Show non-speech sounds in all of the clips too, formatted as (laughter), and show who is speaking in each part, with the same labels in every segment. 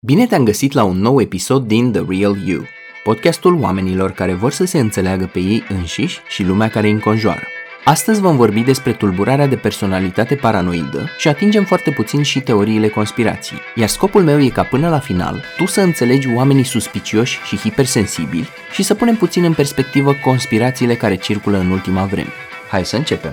Speaker 1: Bine te-am găsit la un nou episod din The Real You, podcastul oamenilor care vor să se înțeleagă pe ei înșiși și lumea care îi înconjoară. Astăzi vom vorbi despre tulburarea de personalitate paranoidă și atingem foarte puțin și teoriile conspirației. Iar scopul meu e ca până la final tu să înțelegi oamenii suspicioși și hipersensibili și să punem puțin în perspectivă conspirațiile care circulă în ultima vreme. Hai să începem!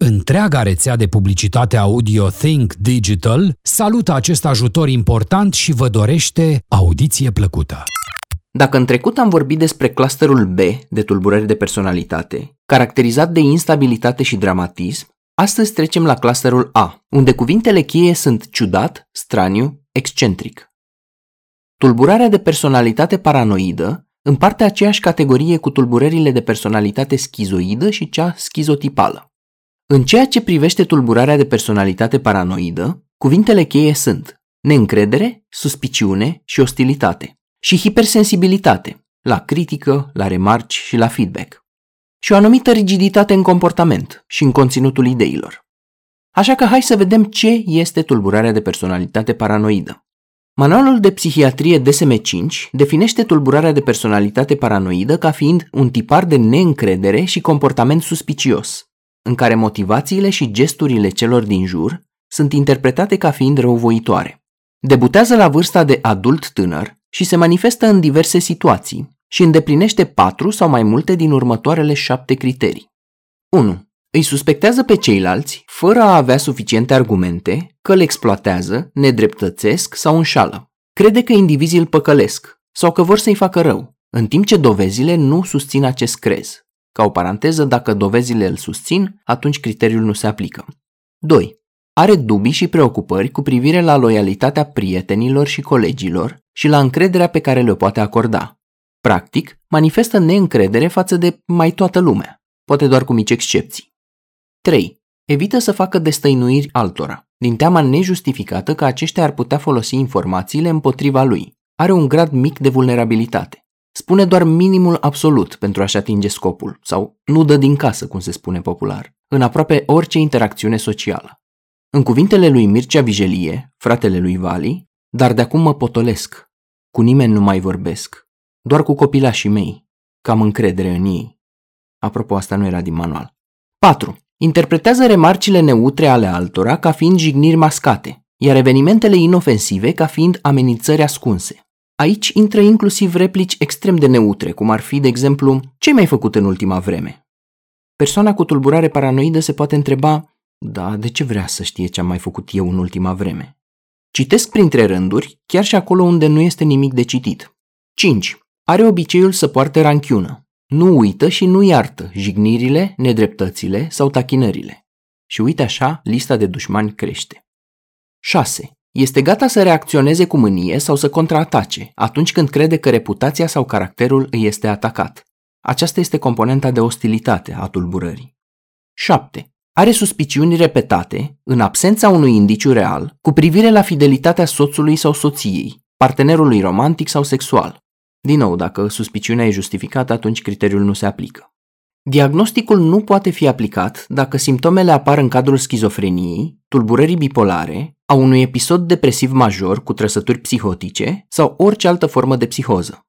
Speaker 2: Întreaga rețea de publicitate audio Think Digital salută acest ajutor important și vă dorește audiție plăcută.
Speaker 1: Dacă în trecut am vorbit despre clusterul B de tulburări de personalitate, caracterizat de instabilitate și dramatism, astăzi trecem la clusterul A, unde cuvintele cheie sunt ciudat, straniu, excentric. Tulburarea de personalitate paranoidă împarte aceeași categorie cu tulburările de personalitate schizoidă și cea schizotipală. În ceea ce privește tulburarea de personalitate paranoidă, cuvintele cheie sunt neîncredere, suspiciune și ostilitate și hipersensibilitate la critică, la remarci și la feedback și o anumită rigiditate în comportament și în conținutul ideilor. Așa că hai să vedem ce este tulburarea de personalitate paranoidă. Manualul de psihiatrie DSM-5 definește tulburarea de personalitate paranoidă ca fiind un tipar de neîncredere și comportament suspicios, în care motivațiile și gesturile celor din jur sunt interpretate ca fiind răuvoitoare. Debutează la vârsta de adult tânăr și se manifestă în diverse situații și îndeplinește patru sau mai multe din următoarele șapte criterii. 1. Îi suspectează pe ceilalți, fără a avea suficiente argumente, că îl exploatează, nedreptățesc sau înșală. Crede că indivizii îl păcălesc sau că vor să-i facă rău, în timp ce dovezile nu susțin acest crez. Ca o paranteză, dacă dovezile îl susțin, atunci criteriul nu se aplică. 2. Are dubii și preocupări cu privire la loialitatea prietenilor și colegilor și la încrederea pe care le-o poate acorda. Practic, manifestă neîncredere față de mai toată lumea, poate doar cu mici excepții. 3. Evită să facă destăinuiri altora, din teama nejustificată că aceștia ar putea folosi informațiile împotriva lui. Are un grad mic de vulnerabilitate. Spune doar minimul absolut pentru a-și atinge scopul, sau nu dă din casă, cum se spune popular, în aproape orice interacțiune socială. În cuvintele lui Mircea Vigelie, fratele lui Vali, dar de acum mă potolesc, cu nimeni nu mai vorbesc, doar cu copilașii mei, că am încredere în ei. Apropo, asta nu era din manual. 4. Interpretează remarcile neutre ale altora ca fiind jigniri mascate, iar evenimentele inofensive ca fiind amenințări ascunse. Aici intră inclusiv replici extrem de neutre, cum ar fi, de exemplu, ce mi-ai făcut în ultima vreme? Persoana cu tulburare paranoidă se poate întreba, da, de ce vrea să știe ce am mai făcut eu în ultima vreme? Citesc printre rânduri, chiar și acolo unde nu este nimic de citit. 5. Are obiceiul să poarte ranchiună. Nu uită și nu iartă jignirile, nedreptățile sau tachinările. Și uite așa, lista de dușmani crește. 6. Este gata să reacționeze cu mânie sau să contraatace atunci când crede că reputația sau caracterul îi este atacat. Aceasta este componenta de ostilitate a tulburării. 7. Are suspiciuni repetate, în absența unui indiciu real, cu privire la fidelitatea soțului sau soției, partenerului romantic sau sexual. Din nou, dacă suspiciunea e justificată, atunci criteriul nu se aplică. Diagnosticul nu poate fi aplicat dacă simptomele apar în cadrul schizofreniei, tulburării bipolare, a unui episod depresiv major cu trăsături psihotice sau orice altă formă de psihoză.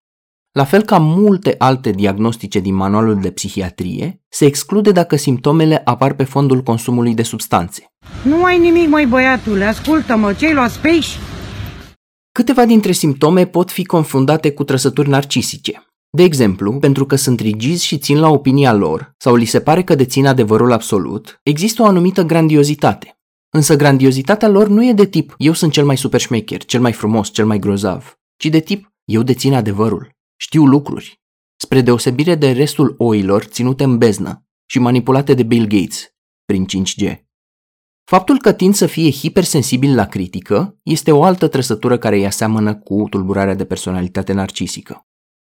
Speaker 1: La fel ca multe alte diagnostice din manualul de psihiatrie, se exclude dacă simptomele apar pe fondul consumului de substanțe.
Speaker 3: Nu ai nimic, mai băiatule, ascultă-mă, ce-ai luat speși?
Speaker 1: Câteva dintre simptome pot fi confundate cu trăsături narcisice. De exemplu, pentru că sunt rigizi și țin la opinia lor, sau li se pare că dețin adevărul absolut, există o anumită grandiozitate. Însă grandiozitatea lor nu e de tip eu sunt cel mai super șmecher, cel mai frumos, cel mai grozav, ci de tip eu dețin adevărul, știu lucruri, spre deosebire de restul oilor ținute în beznă și manipulate de Bill Gates prin 5G. Faptul că tind să fie hipersensibil la critică este o altă trăsătură care îi aseamănă cu tulburarea de personalitate narcisică.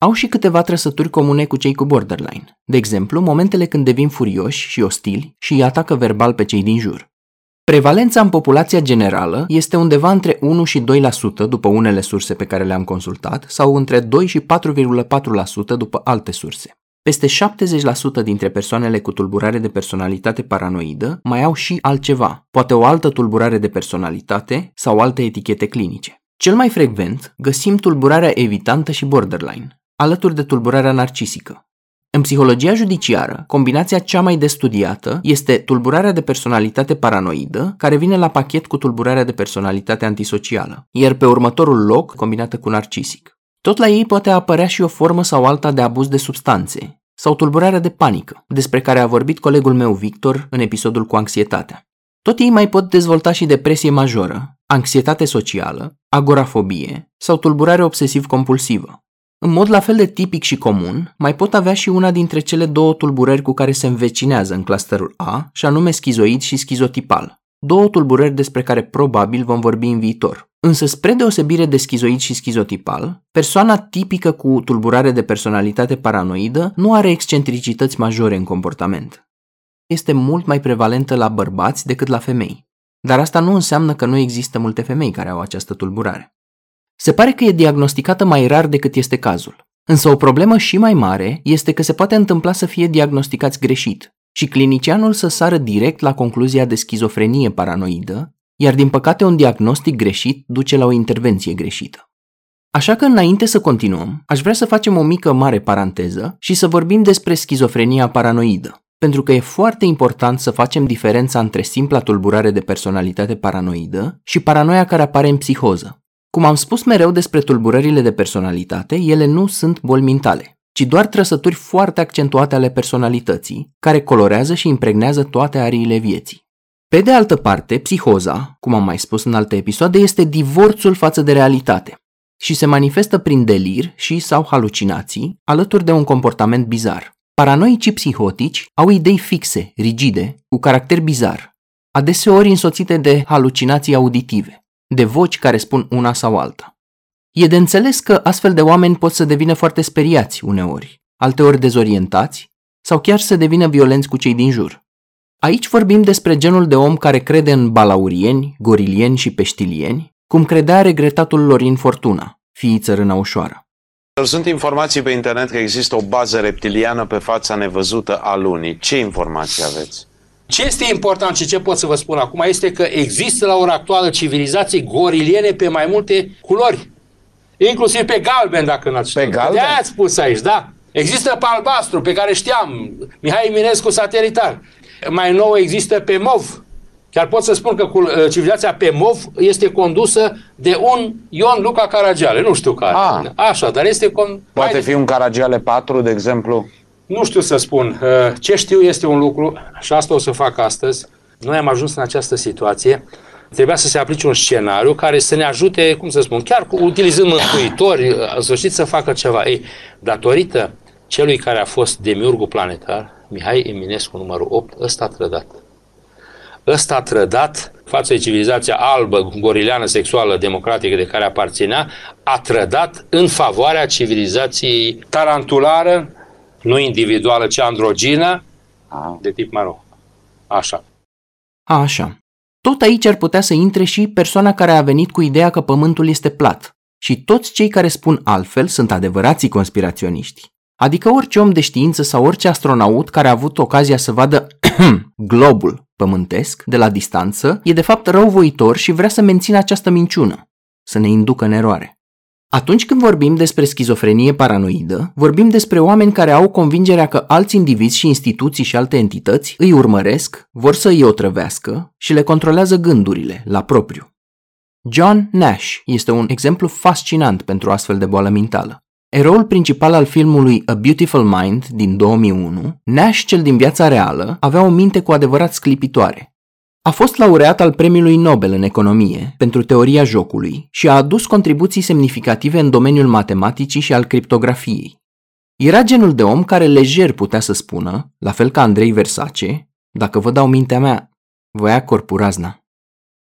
Speaker 1: Au și câteva trăsături comune cu cei cu borderline, de exemplu, momentele când devin furioși și ostili și îi atacă verbal pe cei din jur. Prevalența în populația generală este undeva între 1 și 2% după unele surse pe care le-am consultat sau între 2 și 4,4% după alte surse. Peste 70% dintre persoanele cu tulburare de personalitate paranoidă mai au și altceva, poate o altă tulburare de personalitate sau alte etichete clinice. Cel mai frecvent găsim tulburarea evitantă și borderline, alături de tulburarea narcisică. În psihologia judiciară, combinația cea mai de studiată este tulburarea de personalitate paranoidă, care vine la pachet cu tulburarea de personalitate antisocială, iar pe următorul loc combinată cu narcisic. Tot la ei poate apărea și o formă sau alta de abuz de substanțe, sau tulburarea de panică, despre care a vorbit colegul meu Victor în episodul cu anxietatea. Tot ei mai pot dezvolta și depresie majoră, anxietate socială, agorafobie sau tulburare obsesiv-compulsivă. În mod la fel de tipic și comun, mai pot avea și una dintre cele două tulburări cu care se învecinează în clusterul A, și anume schizoid și schizotipal. Două tulburări despre care probabil vom vorbi în viitor. Însă, spre deosebire de schizoid și schizotipal, persoana tipică cu tulburare de personalitate paranoidă nu are excentricități majore în comportament. Este mult mai prevalentă la bărbați decât la femei. Dar asta nu înseamnă că nu există multe femei care au această tulburare. Se pare că e diagnosticată mai rar decât este cazul. Însă o problemă și mai mare este că se poate întâmpla să fie diagnosticați greșit și clinicianul să sară direct la concluzia de schizofrenie paranoidă, iar din păcate un diagnostic greșit duce la o intervenție greșită. Așa că înainte să continuăm, aș vrea să facem o mică mare paranteză și să vorbim despre schizofrenia paranoidă, pentru că e foarte important să facem diferența între simpla tulburare de personalitate paranoidă și paranoia care apare în psihoză, cum am spus mereu despre tulburările de personalitate, ele nu sunt boli mentale, ci doar trăsături foarte accentuate ale personalității, care colorează și impregnează toate ariile vieții. Pe de altă parte, psihoza, cum am mai spus în alte episoade, este divorțul față de realitate și se manifestă prin delir și sau halucinații, alături de un comportament bizar. Paranoicii psihotici au idei fixe, rigide, cu caracter bizar, adeseori însoțite de halucinații auditive de voci care spun una sau alta. E de înțeles că astfel de oameni pot să devină foarte speriați uneori, alteori dezorientați sau chiar să devină violenți cu cei din jur. Aici vorbim despre genul de om care crede în balaurieni, gorilieni și peștilieni, cum credea regretatul Lorin Fortuna, fiii țărâna ușoară.
Speaker 4: Sunt informații pe internet că există o bază reptiliană pe fața nevăzută a lunii. Ce informații aveți?
Speaker 5: Ce este important și ce pot să vă spun acum este că există la ora actuală civilizații goriliene pe mai multe culori. Inclusiv pe galben, dacă nu ați
Speaker 4: Pe galben?
Speaker 5: De ați spus aici, da. Există pe albastru, pe care știam, Mihai Eminescu satelitar. Mai nou există pe mov. Chiar pot să spun că civilizația pe mov este condusă de un Ion Luca Caragiale, nu știu care.
Speaker 4: Ah.
Speaker 5: Așa, dar este... Con...
Speaker 4: Poate
Speaker 5: mai...
Speaker 4: fi un Caragiale 4, de exemplu?
Speaker 5: Nu știu să spun. Uh, ce știu este un lucru, și asta o să fac astăzi. Noi am ajuns în această situație. Trebuia să se aplice un scenariu care să ne ajute, cum să spun, chiar cu, utilizând mântuitori, uh, în sfârșit să facă ceva. Ei, datorită celui care a fost demiurgul planetar, Mihai Eminescu numărul 8, ăsta a trădat. Ăsta a trădat față de civilizația albă, gorileană, sexuală, democratică de care aparținea, a trădat în favoarea civilizației tarantulară, nu individuală, ci androgină,
Speaker 4: Ah.
Speaker 5: de tip maro. Așa.
Speaker 1: A, așa. Tot aici ar putea să intre și persoana care a venit cu ideea că pământul este plat. Și toți cei care spun altfel sunt adevărații conspiraționiști. Adică orice om de știință sau orice astronaut care a avut ocazia să vadă (clears throat) globul pământesc de la distanță e de fapt răuvoitor și vrea să mențină această minciună, să ne inducă în eroare. Atunci când vorbim despre schizofrenie paranoidă, vorbim despre oameni care au convingerea că alți indivizi și instituții și alte entități îi urmăresc, vor să îi otrăvească și le controlează gândurile, la propriu. John Nash este un exemplu fascinant pentru astfel de boală mentală. Eroul principal al filmului A Beautiful Mind din 2001, Nash cel din viața reală avea o minte cu adevărat sclipitoare. A fost laureat al Premiului Nobel în economie pentru teoria jocului și a adus contribuții semnificative în domeniul matematicii și al criptografiei. Era genul de om care lejer putea să spună, la fel ca Andrei Versace, dacă vă dau mintea mea, voia corpurazna.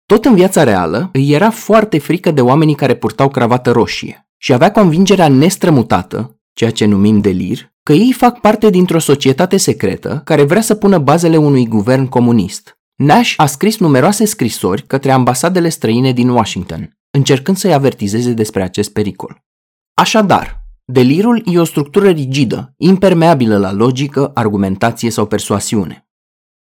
Speaker 1: Tot în viața reală, îi era foarte frică de oamenii care purtau cravată roșie și avea convingerea nestrămutată, ceea ce numim delir, că ei fac parte dintr-o societate secretă care vrea să pună bazele unui guvern comunist. Nash a scris numeroase scrisori către ambasadele străine din Washington, încercând să-i avertizeze despre acest pericol. Așadar, delirul e o structură rigidă, impermeabilă la logică, argumentație sau persoasiune.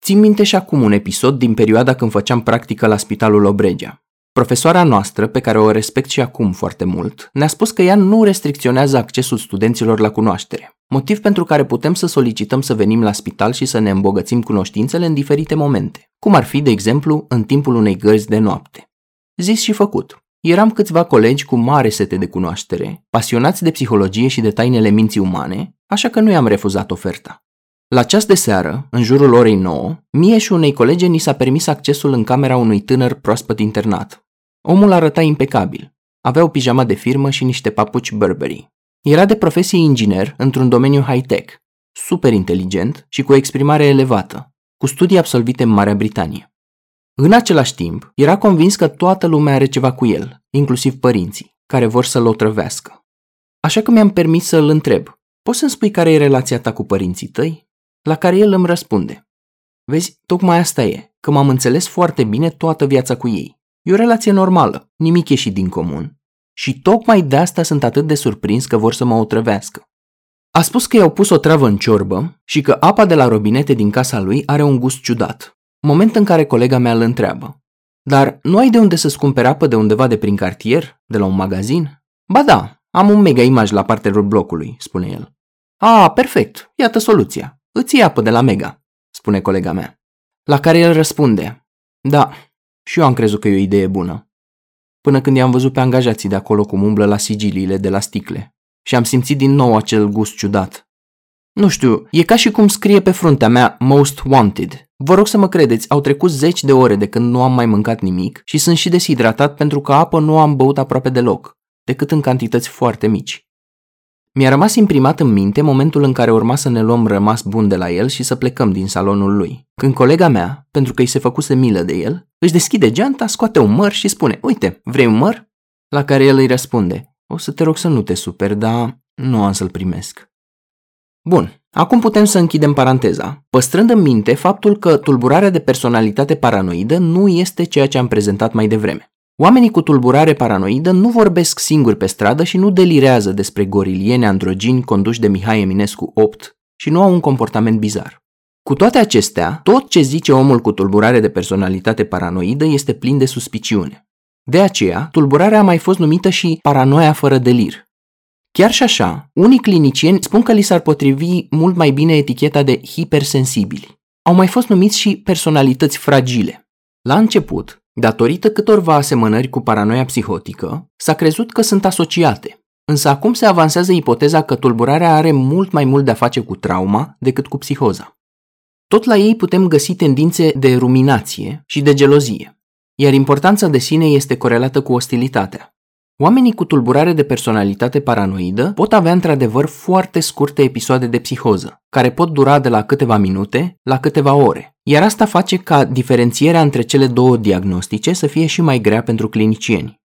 Speaker 1: Țin minte și acum un episod din perioada când făceam practică la Spitalul Obregea. Profesoara noastră, pe care o respect și acum foarte mult, ne-a spus că ea nu restricționează accesul studenților la cunoaștere, motiv pentru care putem să solicităm să venim la spital și să ne îmbogățim cunoștințele în diferite momente, cum ar fi, de exemplu, în timpul unei gărzi de noapte. Zis și făcut. Eram câțiva colegi cu mare sete de cunoaștere, pasionați de psihologie și de tainele minții umane, așa că nu i-am refuzat oferta. La ceas de seară, în jurul orei 9, mie și unei colege ni s-a permis accesul în camera unui tânăr proaspăt internat. Omul arăta impecabil. Avea o pijama de firmă și niște papuci Burberry. Era de profesie inginer într-un domeniu high-tech, super inteligent și cu o exprimare elevată, cu studii absolvite în Marea Britanie. În același timp, era convins că toată lumea are ceva cu el, inclusiv părinții, care vor să-l otrăvească. Așa că mi-am permis să-l întreb, poți să-mi spui care e relația ta cu părinții tăi? La care el îmi răspunde. Vezi, tocmai asta e, că m-am înțeles foarte bine toată viața cu ei. E o relație normală, nimic ieșit din comun. Și tocmai de asta sunt atât de surprins că vor să mă otrăvească. A spus că i-au pus o travă în ciorbă și că apa de la robinete din casa lui are un gust ciudat. Moment în care colega mea îl întreabă. Dar nu ai de unde să-ți cumperi apă de undeva de prin cartier? De la un magazin? Ba da, am un mega imaj la parterul blocului, spune el. A, perfect, iată soluția. Îți iei apă de la Mega, spune colega mea. La care el răspunde, da, și eu am crezut că e o idee bună. Până când i-am văzut pe angajații de acolo cum umblă la sigiliile de la sticle și am simțit din nou acel gust ciudat. Nu știu, e ca și cum scrie pe fruntea mea Most Wanted. Vă rog să mă credeți, au trecut zeci de ore de când nu am mai mâncat nimic și sunt și deshidratat pentru că apă nu am băut aproape deloc, decât în cantități foarte mici. Mi-a rămas imprimat în minte momentul în care urma să ne luăm rămas bun de la el și să plecăm din salonul lui. Când colega mea, pentru că îi se făcuse milă de el, își deschide geanta, scoate un măr și spune, uite, vrei un măr? La care el îi răspunde, o să te rog să nu te super, dar nu am să-l primesc. Bun, acum putem să închidem paranteza, păstrând în minte faptul că tulburarea de personalitate paranoidă nu este ceea ce am prezentat mai devreme. Oamenii cu tulburare paranoidă nu vorbesc singuri pe stradă și nu delirează despre gorilieni androgini conduși de Mihai Eminescu 8 și nu au un comportament bizar. Cu toate acestea, tot ce zice omul cu tulburare de personalitate paranoidă este plin de suspiciune. De aceea, tulburarea a mai fost numită și paranoia fără delir. Chiar și așa, unii clinicieni spun că li s-ar potrivi mult mai bine eticheta de hipersensibili. Au mai fost numiți și personalități fragile. La început, Datorită câtorva asemănări cu paranoia psihotică, s-a crezut că sunt asociate, însă acum se avansează ipoteza că tulburarea are mult mai mult de-a face cu trauma decât cu psihoza. Tot la ei putem găsi tendințe de ruminație și de gelozie, iar importanța de sine este corelată cu ostilitatea. Oamenii cu tulburare de personalitate paranoidă pot avea într-adevăr foarte scurte episoade de psihoză, care pot dura de la câteva minute la câteva ore, iar asta face ca diferențierea între cele două diagnostice să fie și mai grea pentru clinicieni.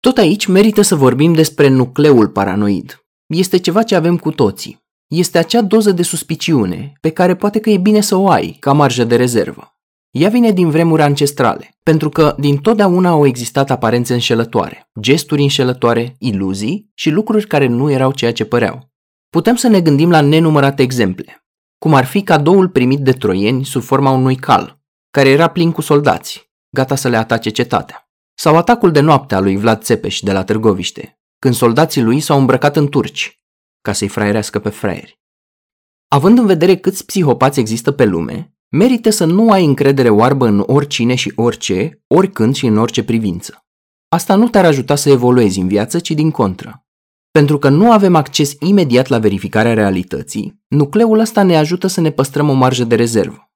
Speaker 1: Tot aici merită să vorbim despre nucleul paranoid. Este ceva ce avem cu toții. Este acea doză de suspiciune pe care poate că e bine să o ai ca marjă de rezervă. Ea vine din vremuri ancestrale, pentru că din totdeauna au existat aparențe înșelătoare, gesturi înșelătoare, iluzii și lucruri care nu erau ceea ce păreau. Putem să ne gândim la nenumărate exemple, cum ar fi cadoul primit de troieni sub forma unui cal, care era plin cu soldați, gata să le atace cetatea. Sau atacul de noapte al lui Vlad Țepeș de la Târgoviște, când soldații lui s-au îmbrăcat în turci, ca să-i fraierească pe fraieri. Având în vedere câți psihopați există pe lume, Merită să nu ai încredere oarbă în oricine și orice, oricând și în orice privință. Asta nu te-ar ajuta să evoluezi în viață, ci din contră. Pentru că nu avem acces imediat la verificarea realității, nucleul ăsta ne ajută să ne păstrăm o marjă de rezervă.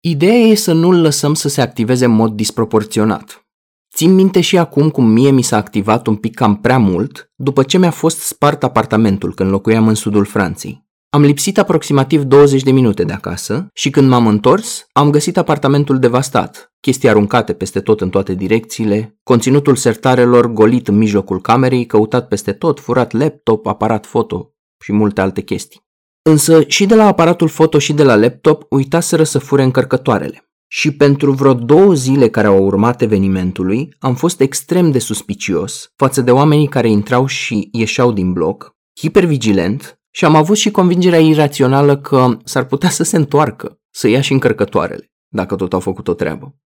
Speaker 1: Ideea e să nu-l lăsăm să se activeze în mod disproporționat. Țin minte și acum cum mie mi s-a activat un pic cam prea mult după ce mi-a fost spart apartamentul când locuiam în sudul Franței. Am lipsit aproximativ 20 de minute de acasă și când m-am întors, am găsit apartamentul devastat, chestii aruncate peste tot în toate direcțiile, conținutul sertarelor golit în mijlocul camerei, căutat peste tot, furat laptop, aparat foto și multe alte chestii. Însă și de la aparatul foto și de la laptop uitaseră să fure încărcătoarele. Și pentru vreo două zile care au urmat evenimentului, am fost extrem de suspicios față de oamenii care intrau și ieșeau din bloc, hipervigilent și am avut și convingerea irațională că s-ar putea să se întoarcă, să ia și încărcătoarele, dacă tot au făcut o treabă.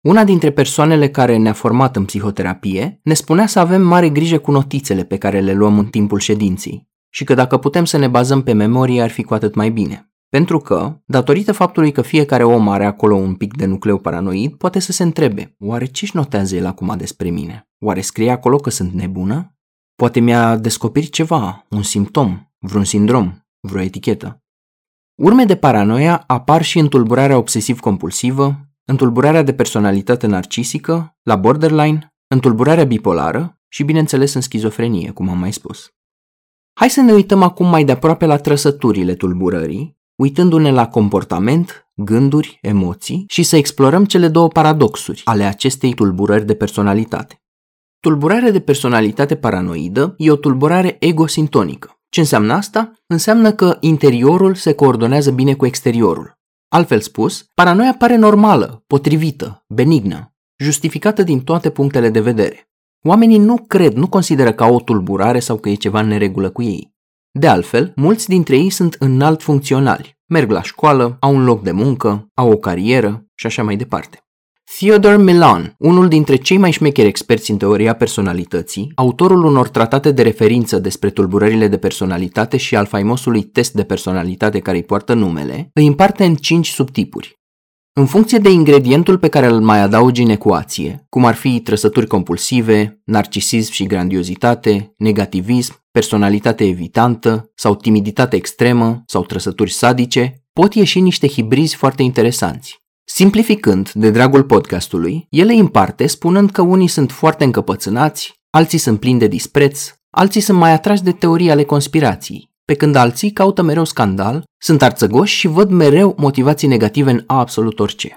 Speaker 1: Una dintre persoanele care ne-a format în psihoterapie ne spunea să avem mare grijă cu notițele pe care le luăm în timpul ședinței și că dacă putem să ne bazăm pe memorie ar fi cu atât mai bine. Pentru că, datorită faptului că fiecare om are acolo un pic de nucleu paranoid, poate să se întrebe, oare ce-și notează el acum despre mine? Oare scrie acolo că sunt nebună? Poate mi-a descoperit ceva, un simptom, vreun sindrom, vreo etichetă. Urme de paranoia apar și în tulburarea obsesiv-compulsivă, în tulburarea de personalitate narcisică, la borderline, în tulburarea bipolară și, bineînțeles, în schizofrenie, cum am mai spus. Hai să ne uităm acum mai de aproape la trăsăturile tulburării, uitându-ne la comportament, gânduri, emoții și să explorăm cele două paradoxuri ale acestei tulburări de personalitate. Tulburarea de personalitate paranoidă e o tulburare egosintonică. Ce înseamnă asta? Înseamnă că interiorul se coordonează bine cu exteriorul. Altfel spus, paranoia pare normală, potrivită, benignă, justificată din toate punctele de vedere. Oamenii nu cred, nu consideră ca o tulburare sau că e ceva în neregulă cu ei. De altfel, mulți dintre ei sunt înalt funcționali, merg la școală, au un loc de muncă, au o carieră și așa mai departe. Theodore Milan, unul dintre cei mai șmecheri experți în teoria personalității, autorul unor tratate de referință despre tulburările de personalitate și al faimosului test de personalitate care îi poartă numele, îi împarte în cinci subtipuri. În funcție de ingredientul pe care îl mai adaugi în ecuație, cum ar fi trăsături compulsive, narcisism și grandiozitate, negativism, personalitate evitantă sau timiditate extremă sau trăsături sadice, pot ieși niște hibrizi foarte interesanți. Simplificând, de dragul podcastului, ele împarte spunând că unii sunt foarte încăpățânați, alții sunt plini de dispreț, alții sunt mai atrași de teorii ale conspirației, pe când alții caută mereu scandal, sunt arțăgoși și văd mereu motivații negative în absolut orice.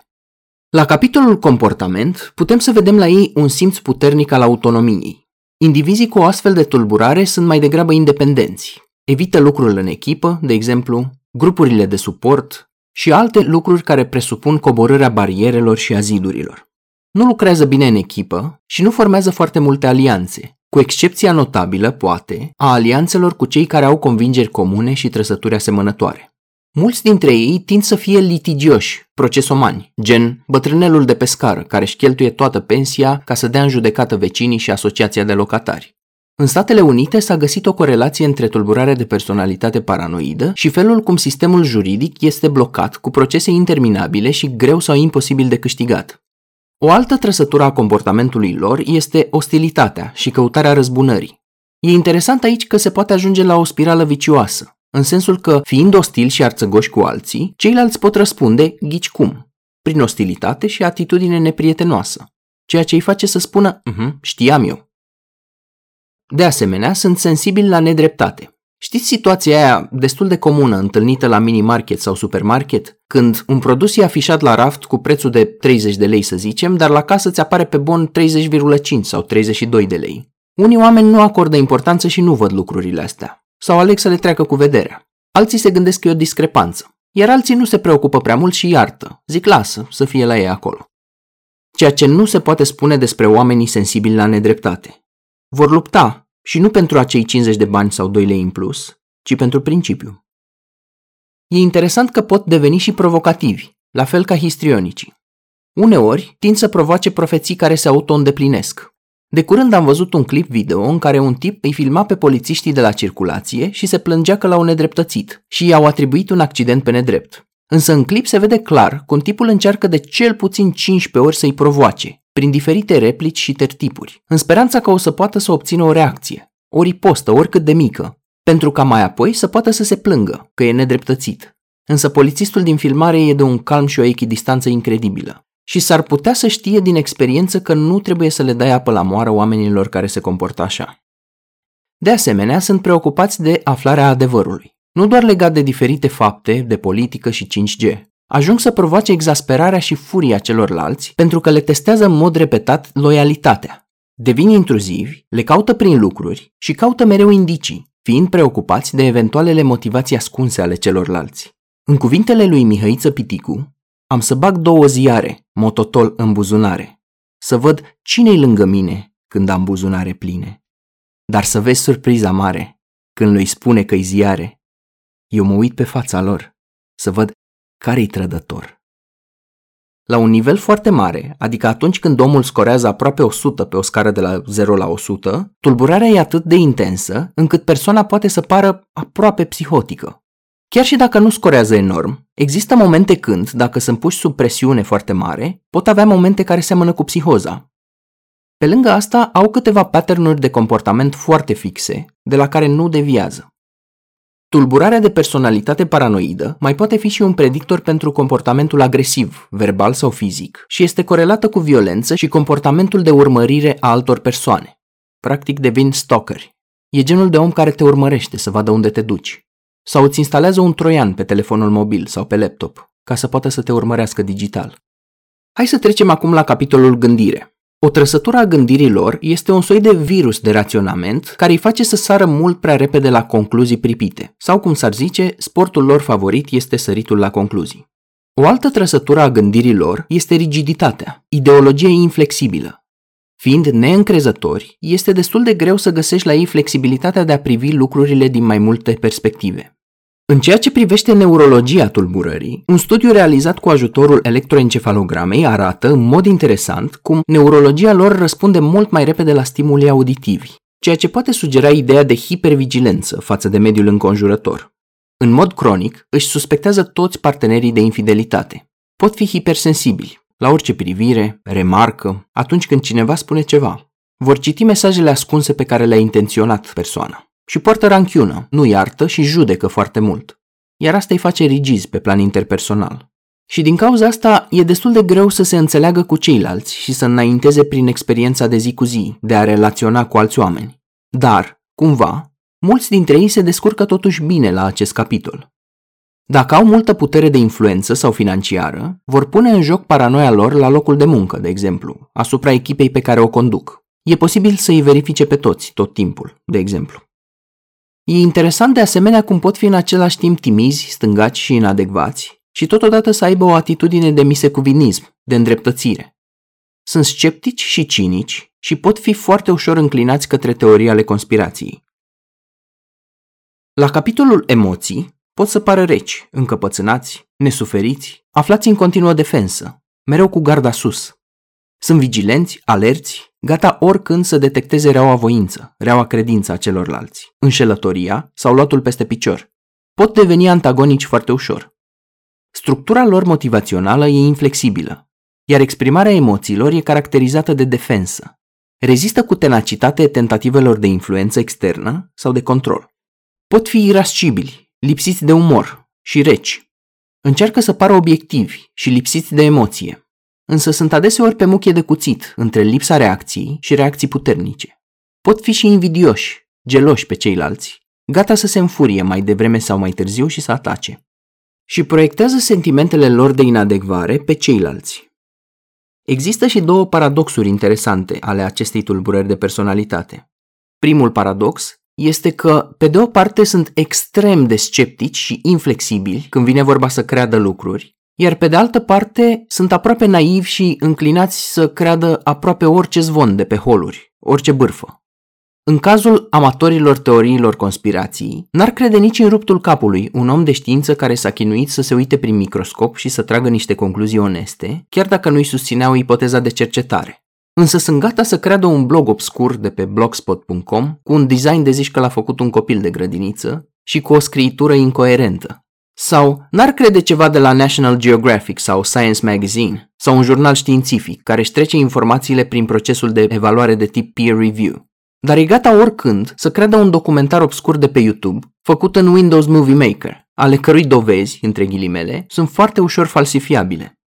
Speaker 1: La capitolul comportament, putem să vedem la ei un simț puternic al autonomiei. Indivizii cu o astfel de tulburare sunt mai degrabă independenți. Evită lucrul în echipă, de exemplu, grupurile de suport, și alte lucruri care presupun coborârea barierelor și a zidurilor. Nu lucrează bine în echipă și nu formează foarte multe alianțe, cu excepția notabilă, poate, a alianțelor cu cei care au convingeri comune și trăsături asemănătoare. Mulți dintre ei tind să fie litigioși, procesomani, gen bătrânelul de pescar care își cheltuie toată pensia ca să dea în judecată vecinii și asociația de locatari. În Statele Unite s-a găsit o corelație între tulburarea de personalitate paranoidă și felul cum sistemul juridic este blocat cu procese interminabile și greu sau imposibil de câștigat. O altă trăsătură a comportamentului lor este ostilitatea și căutarea răzbunării. E interesant aici că se poate ajunge la o spirală vicioasă, în sensul că, fiind ostil și arțăgoși cu alții, ceilalți pot răspunde ghici cum, prin ostilitate și atitudine neprietenoasă, ceea ce îi face să spună, uh-huh, știam eu, de asemenea, sunt sensibil la nedreptate. Știți situația aia destul de comună întâlnită la mini-market sau supermarket? Când un produs e afișat la raft cu prețul de 30 de lei să zicem, dar la casă ți apare pe bon 30,5 sau 32 de lei. Unii oameni nu acordă importanță și nu văd lucrurile astea. Sau aleg să le treacă cu vederea. Alții se gândesc că e o discrepanță. Iar alții nu se preocupă prea mult și iartă. Zic lasă, să fie la ei acolo. Ceea ce nu se poate spune despre oamenii sensibili la nedreptate. Vor lupta și nu pentru acei 50 de bani sau 2 lei în plus, ci pentru principiu. E interesant că pot deveni și provocativi, la fel ca histrionicii. Uneori tind să provoace profeții care se auto-îndeplinesc. De curând am văzut un clip video în care un tip îi filma pe polițiștii de la circulație și se plângea că l-au nedreptățit și i-au atribuit un accident pe nedrept. Însă în clip se vede clar cum tipul încearcă de cel puțin 15 ori să-i provoace, prin diferite replici și tertipuri, în speranța că o să poată să obțină o reacție, o ripostă, oricât de mică, pentru ca mai apoi să poată să se plângă că e nedreptățit. însă polițistul din filmare e de un calm și o echidistanță incredibilă. Și s-ar putea să știe din experiență că nu trebuie să le dai apă la moară oamenilor care se comportă așa. De asemenea, sunt preocupați de aflarea adevărului, nu doar legat de diferite fapte, de politică și 5G. Ajung să provoace exasperarea și furia celorlalți pentru că le testează în mod repetat loialitatea. Devin intruzivi, le caută prin lucruri și caută mereu indicii, fiind preocupați de eventualele motivații ascunse ale celorlalți. În cuvintele lui Mihăiță Piticu, am să bag două ziare, mototol în buzunare, să văd cine-i lângă mine când am buzunare pline. Dar să vezi surpriza mare când lui spune că-i ziare. Eu mă uit pe fața lor să văd care-i trădător. La un nivel foarte mare, adică atunci când omul scorează aproape 100 pe o scară de la 0 la 100, tulburarea e atât de intensă încât persoana poate să pară aproape psihotică. Chiar și dacă nu scorează enorm, există momente când, dacă sunt puși sub presiune foarte mare, pot avea momente care seamănă cu psihoza. Pe lângă asta, au câteva patternuri de comportament foarte fixe, de la care nu deviază. Tulburarea de personalitate paranoidă mai poate fi și un predictor pentru comportamentul agresiv, verbal sau fizic, și este corelată cu violență și comportamentul de urmărire a altor persoane. Practic devin stalkeri. E genul de om care te urmărește să vadă unde te duci. Sau îți instalează un troian pe telefonul mobil sau pe laptop, ca să poată să te urmărească digital. Hai să trecem acum la capitolul gândire. O trăsătură a gândirii lor este un soi de virus de raționament care îi face să sară mult prea repede la concluzii pripite, sau cum s-ar zice, sportul lor favorit este săritul la concluzii. O altă trăsătură a gândirii lor este rigiditatea, ideologie inflexibilă. Fiind neîncrezători, este destul de greu să găsești la ei flexibilitatea de a privi lucrurile din mai multe perspective. În ceea ce privește neurologia tulburării, un studiu realizat cu ajutorul electroencefalogramei arată în mod interesant cum neurologia lor răspunde mult mai repede la stimuli auditivi, ceea ce poate sugera ideea de hipervigilență față de mediul înconjurător. În mod cronic, își suspectează toți partenerii de infidelitate. Pot fi hipersensibili, la orice privire, remarcă, atunci când cineva spune ceva. Vor citi mesajele ascunse pe care le-a intenționat persoana și poartă ranchiună, nu iartă și judecă foarte mult. Iar asta îi face rigizi pe plan interpersonal. Și din cauza asta e destul de greu să se înțeleagă cu ceilalți și să înainteze prin experiența de zi cu zi, de a relaționa cu alți oameni. Dar, cumva, mulți dintre ei se descurcă totuși bine la acest capitol. Dacă au multă putere de influență sau financiară, vor pune în joc paranoia lor la locul de muncă, de exemplu, asupra echipei pe care o conduc. E posibil să îi verifice pe toți, tot timpul, de exemplu. E interesant de asemenea cum pot fi în același timp timizi, stângaci și inadecvați și totodată să aibă o atitudine de misecuvinism, de îndreptățire. Sunt sceptici și cinici și pot fi foarte ușor înclinați către teorii ale conspirației. La capitolul emoții pot să pară reci, încăpățânați, nesuferiți, aflați în continuă defensă, mereu cu garda sus. Sunt vigilenți, alerți, gata oricând să detecteze reaua voință, reaua credință a celorlalți, înșelătoria sau luatul peste picior. Pot deveni antagonici foarte ușor. Structura lor motivațională e inflexibilă, iar exprimarea emoțiilor e caracterizată de defensă. Rezistă cu tenacitate tentativelor de influență externă sau de control. Pot fi irascibili, lipsiți de umor și reci. Încearcă să pară obiectivi și lipsiți de emoție, însă sunt adeseori pe muchie de cuțit între lipsa reacției și reacții puternice. Pot fi și invidioși, geloși pe ceilalți, gata să se înfurie mai devreme sau mai târziu și să atace. Și proiectează sentimentele lor de inadecvare pe ceilalți. Există și două paradoxuri interesante ale acestei tulburări de personalitate. Primul paradox este că, pe de o parte, sunt extrem de sceptici și inflexibili când vine vorba să creadă lucruri, iar pe de altă parte sunt aproape naivi și înclinați să creadă aproape orice zvon de pe holuri, orice bârfă. În cazul amatorilor teoriilor conspirației, n-ar crede nici în ruptul capului un om de știință care s-a chinuit să se uite prin microscop și să tragă niște concluzii oneste, chiar dacă nu-i susțineau ipoteza de cercetare. Însă sunt gata să creadă un blog obscur de pe blogspot.com cu un design de zici că l-a făcut un copil de grădiniță și cu o scriitură incoerentă, sau n-ar crede ceva de la National Geographic sau Science Magazine sau un jurnal științific care își trece informațiile prin procesul de evaluare de tip peer review. Dar e gata oricând să creadă un documentar obscur de pe YouTube, făcut în Windows Movie Maker, ale cărui dovezi, între ghilimele, sunt foarte ușor falsifiabile.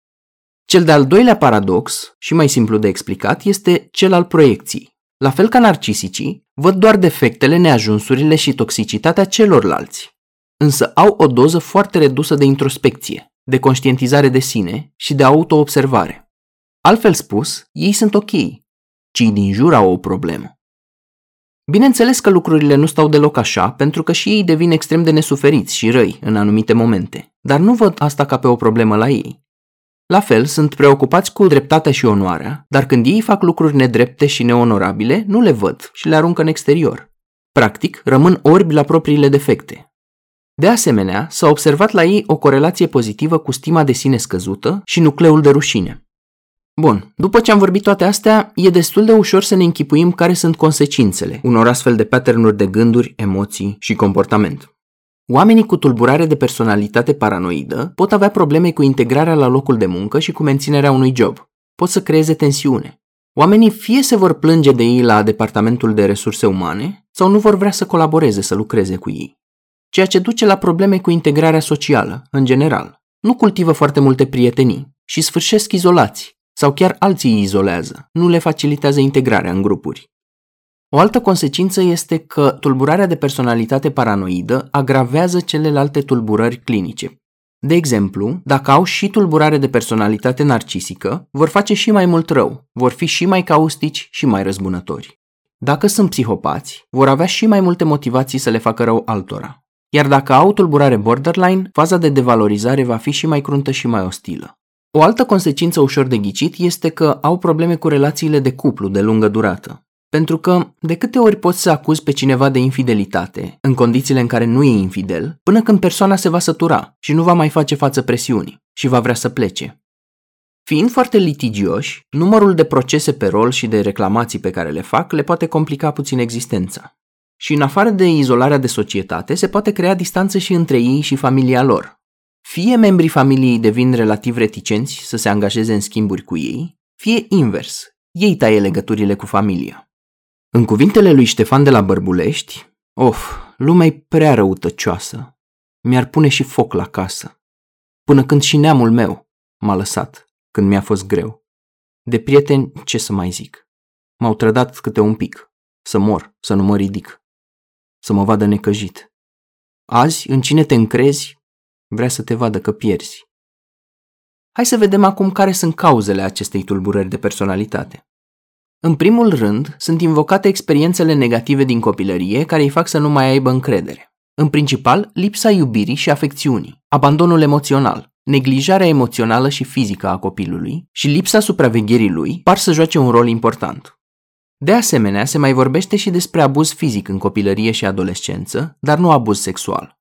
Speaker 1: Cel de-al doilea paradox, și mai simplu de explicat, este cel al proiecției. La fel ca narcisicii, văd doar defectele, neajunsurile și toxicitatea celorlalți, însă au o doză foarte redusă de introspecție, de conștientizare de sine și de autoobservare. Altfel spus, ei sunt ok, cei din jur au o problemă. Bineînțeles că lucrurile nu stau deloc așa, pentru că și ei devin extrem de nesuferiți și răi în anumite momente, dar nu văd asta ca pe o problemă la ei. La fel, sunt preocupați cu dreptatea și onoarea, dar când ei fac lucruri nedrepte și neonorabile, nu le văd și le aruncă în exterior. Practic, rămân orbi la propriile defecte. De asemenea, s-a observat la ei o corelație pozitivă cu stima de sine scăzută și nucleul de rușine. Bun, după ce am vorbit toate astea, e destul de ușor să ne închipuim care sunt consecințele unor astfel de patternuri de gânduri, emoții și comportament. Oamenii cu tulburare de personalitate paranoidă pot avea probleme cu integrarea la locul de muncă și cu menținerea unui job. Pot să creeze tensiune. Oamenii fie se vor plânge de ei la departamentul de resurse umane sau nu vor vrea să colaboreze, să lucreze cu ei. Ceea ce duce la probleme cu integrarea socială, în general. Nu cultivă foarte multe prietenii și sfârșesc izolați sau chiar alții îi izolează, nu le facilitează integrarea în grupuri. O altă consecință este că tulburarea de personalitate paranoidă agravează celelalte tulburări clinice. De exemplu, dacă au și tulburare de personalitate narcisică, vor face și mai mult rău, vor fi și mai caustici și mai răzbunători. Dacă sunt psihopați, vor avea și mai multe motivații să le facă rău altora. Iar dacă au tulburare borderline, faza de devalorizare va fi și mai cruntă și mai ostilă. O altă consecință ușor de ghicit este că au probleme cu relațiile de cuplu de lungă durată. Pentru că de câte ori poți să acuzi pe cineva de infidelitate, în condițiile în care nu e infidel, până când persoana se va sătura și nu va mai face față presiunii și va vrea să plece. Fiind foarte litigioși, numărul de procese pe rol și de reclamații pe care le fac le poate complica puțin existența. Și în afară de izolarea de societate, se poate crea distanță și între ei și familia lor. Fie membrii familiei devin relativ reticenți să se angajeze în schimburi cu ei, fie invers, ei taie legăturile cu familia. În cuvintele lui Ștefan de la Bărbulești, of, lumea e prea răutăcioasă. Mi-ar pune și foc la casă. Până când și neamul meu m-a lăsat, când mi-a fost greu. De prieteni, ce să mai zic? M-au trădat câte un pic. Să mor, să nu mă ridic. Să mă vadă necăjit. Azi, în cine te încrezi, vrea să te vadă că pierzi. Hai să vedem acum care sunt cauzele acestei tulburări de personalitate. În primul rând, sunt invocate experiențele negative din copilărie care îi fac să nu mai aibă încredere. În principal, lipsa iubirii și afecțiunii, abandonul emoțional, neglijarea emoțională și fizică a copilului și lipsa supravegherii lui par să joace un rol important. De asemenea, se mai vorbește și despre abuz fizic în copilărie și adolescență, dar nu abuz sexual.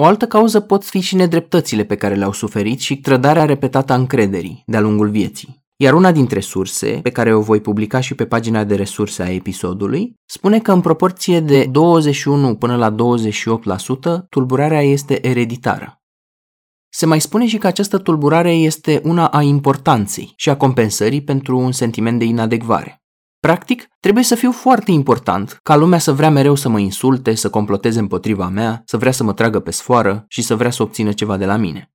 Speaker 1: O altă cauză pot fi și nedreptățile pe care le-au suferit și trădarea repetată a încrederii de-a lungul vieții. Iar una dintre surse, pe care o voi publica și pe pagina de resurse a episodului, spune că în proporție de 21 până la 28% tulburarea este ereditară. Se mai spune și că această tulburare este una a importanței și a compensării pentru un sentiment de inadecvare. Practic, trebuie să fiu foarte important ca lumea să vrea mereu să mă insulte, să comploteze împotriva mea, să vrea să mă tragă pe sfoară și să vrea să obțină ceva de la mine.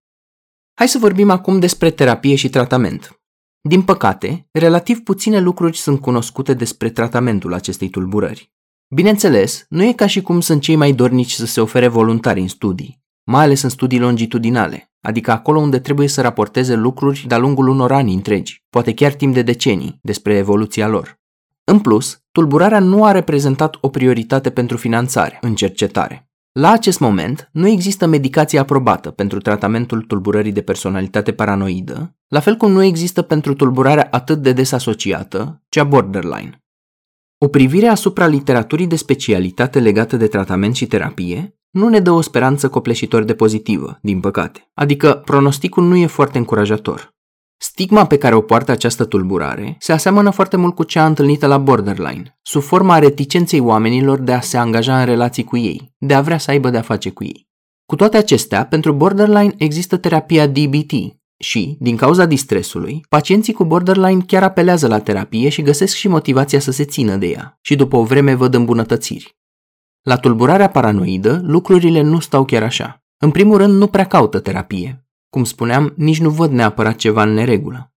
Speaker 1: Hai să vorbim acum despre terapie și tratament. Din păcate, relativ puține lucruri sunt cunoscute despre tratamentul acestei tulburări. Bineînțeles, nu e ca și cum sunt cei mai dornici să se ofere voluntari în studii, mai ales în studii longitudinale, adică acolo unde trebuie să raporteze lucruri de-a lungul unor ani întregi, poate chiar timp de decenii, despre evoluția lor. În plus, tulburarea nu a reprezentat o prioritate pentru finanțare în cercetare. La acest moment, nu există medicație aprobată pentru tratamentul tulburării de personalitate paranoidă, la fel cum nu există pentru tulburarea atât de des asociată, cea borderline. O privire asupra literaturii de specialitate legată de tratament și terapie nu ne dă o speranță copleșitor de pozitivă, din păcate. Adică, pronosticul nu e foarte încurajator. Stigma pe care o poartă această tulburare se aseamănă foarte mult cu cea întâlnită la borderline, sub forma reticenței oamenilor de a se angaja în relații cu ei, de a vrea să aibă de-a face cu ei. Cu toate acestea, pentru borderline există terapia DBT și, din cauza distresului, pacienții cu borderline chiar apelează la terapie și găsesc și motivația să se țină de ea și după o vreme văd îmbunătățiri. La tulburarea paranoidă, lucrurile nu stau chiar așa. În primul rând, nu prea caută terapie. Cum spuneam, nici nu văd neapărat ceva în neregulă.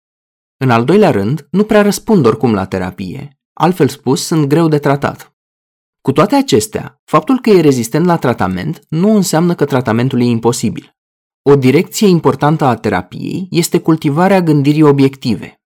Speaker 1: În al doilea rând, nu prea răspund oricum la terapie. Altfel spus, sunt greu de tratat. Cu toate acestea, faptul că e rezistent la tratament nu înseamnă că tratamentul e imposibil. O direcție importantă a terapiei este cultivarea gândirii obiective.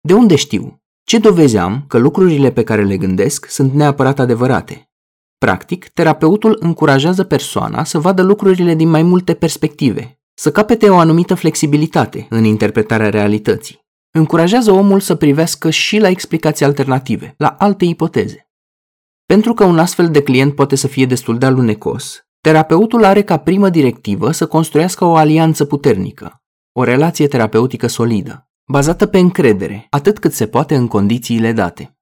Speaker 1: De unde știu? Ce dovezi am că lucrurile pe care le gândesc sunt neapărat adevărate? Practic, terapeutul încurajează persoana să vadă lucrurile din mai multe perspective, să capete o anumită flexibilitate în interpretarea realității. Încurajează omul să privească și la explicații alternative, la alte ipoteze. Pentru că un astfel de client poate să fie destul de alunecos, terapeutul are ca primă directivă să construiască o alianță puternică, o relație terapeutică solidă, bazată pe încredere, atât cât se poate în condițiile date.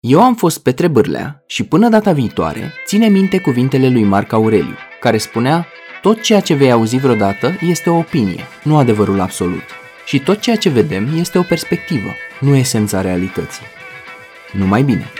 Speaker 1: Eu am fost Petre Bârlea și până data viitoare ține minte cuvintele lui Marc Aureliu, care spunea tot ceea ce vei auzi vreodată este o opinie, nu adevărul absolut. Și tot ceea ce vedem este o perspectivă, nu esența realității. Numai bine!